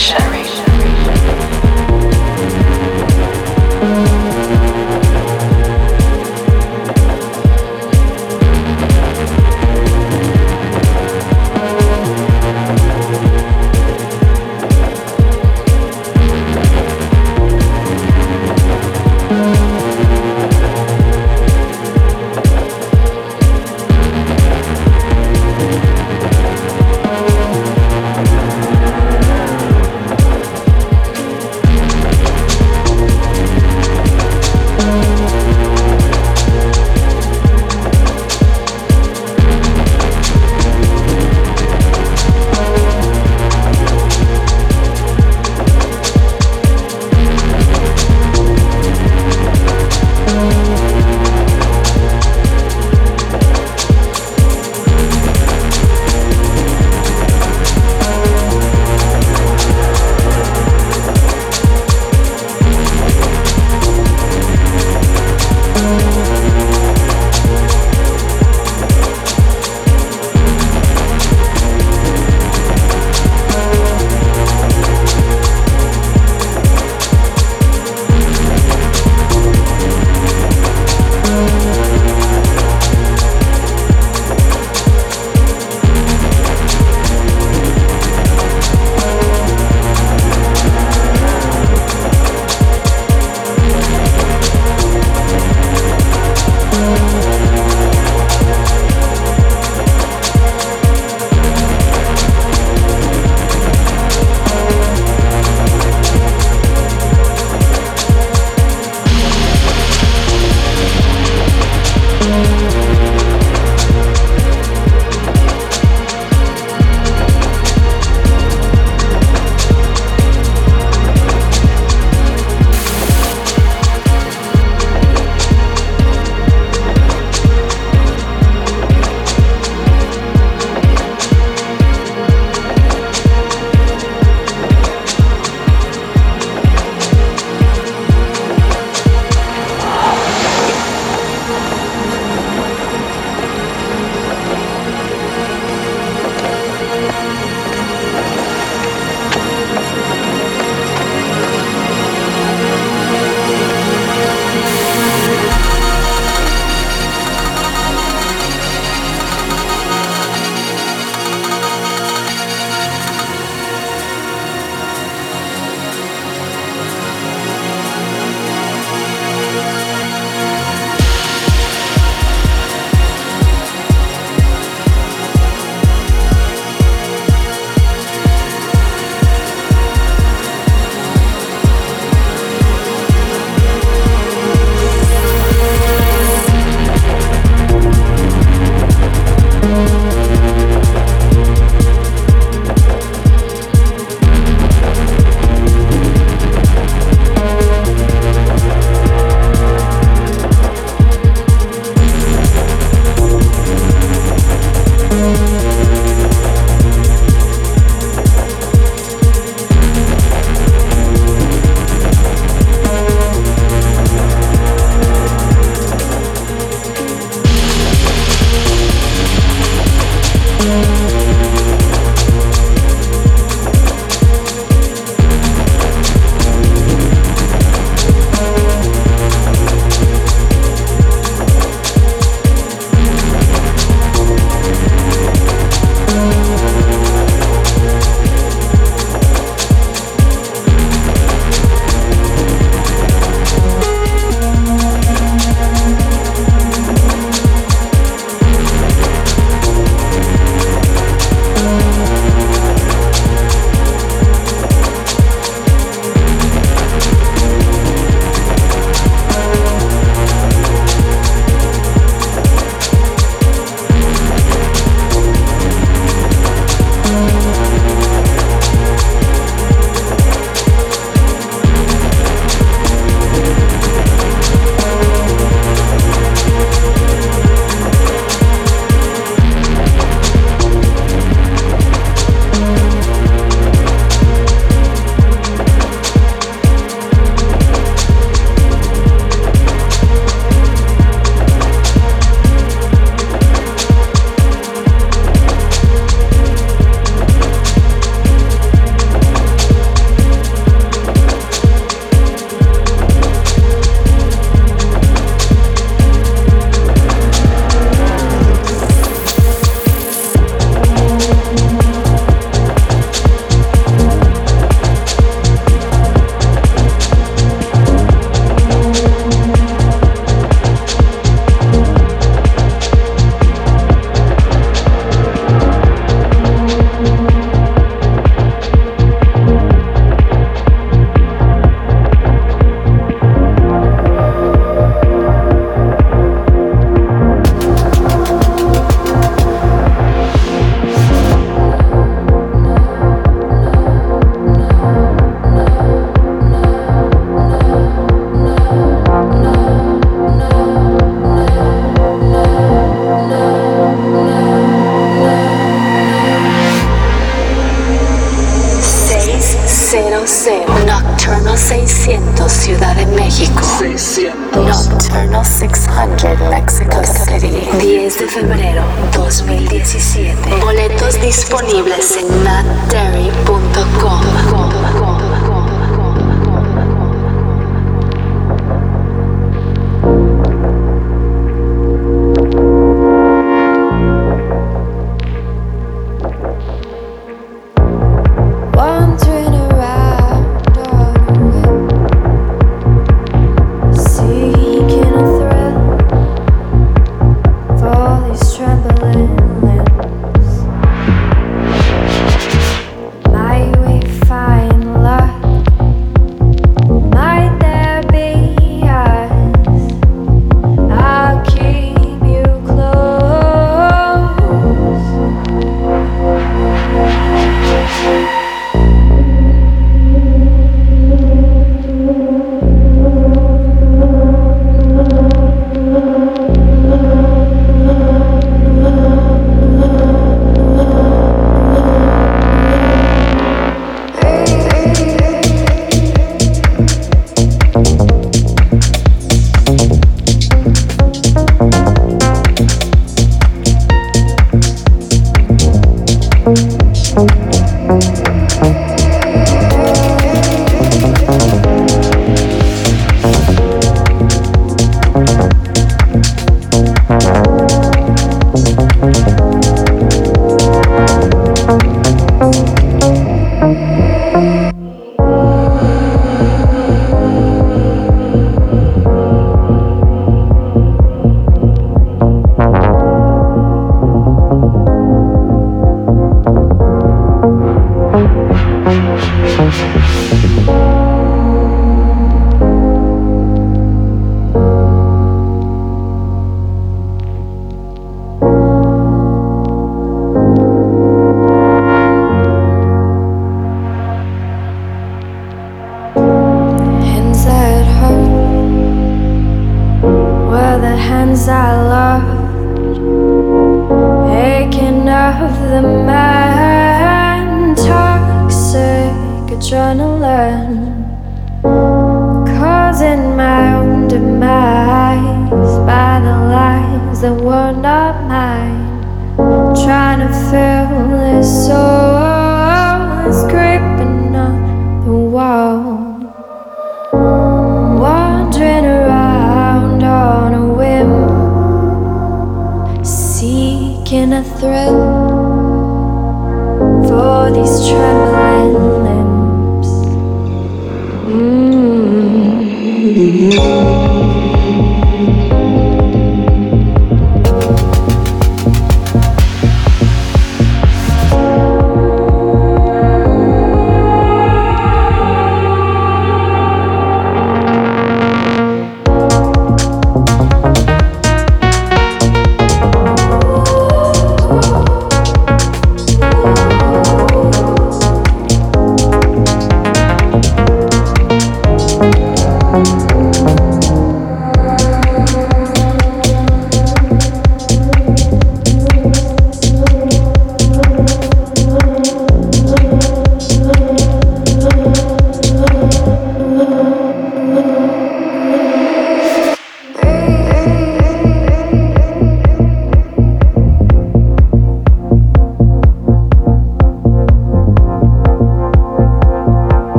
Station.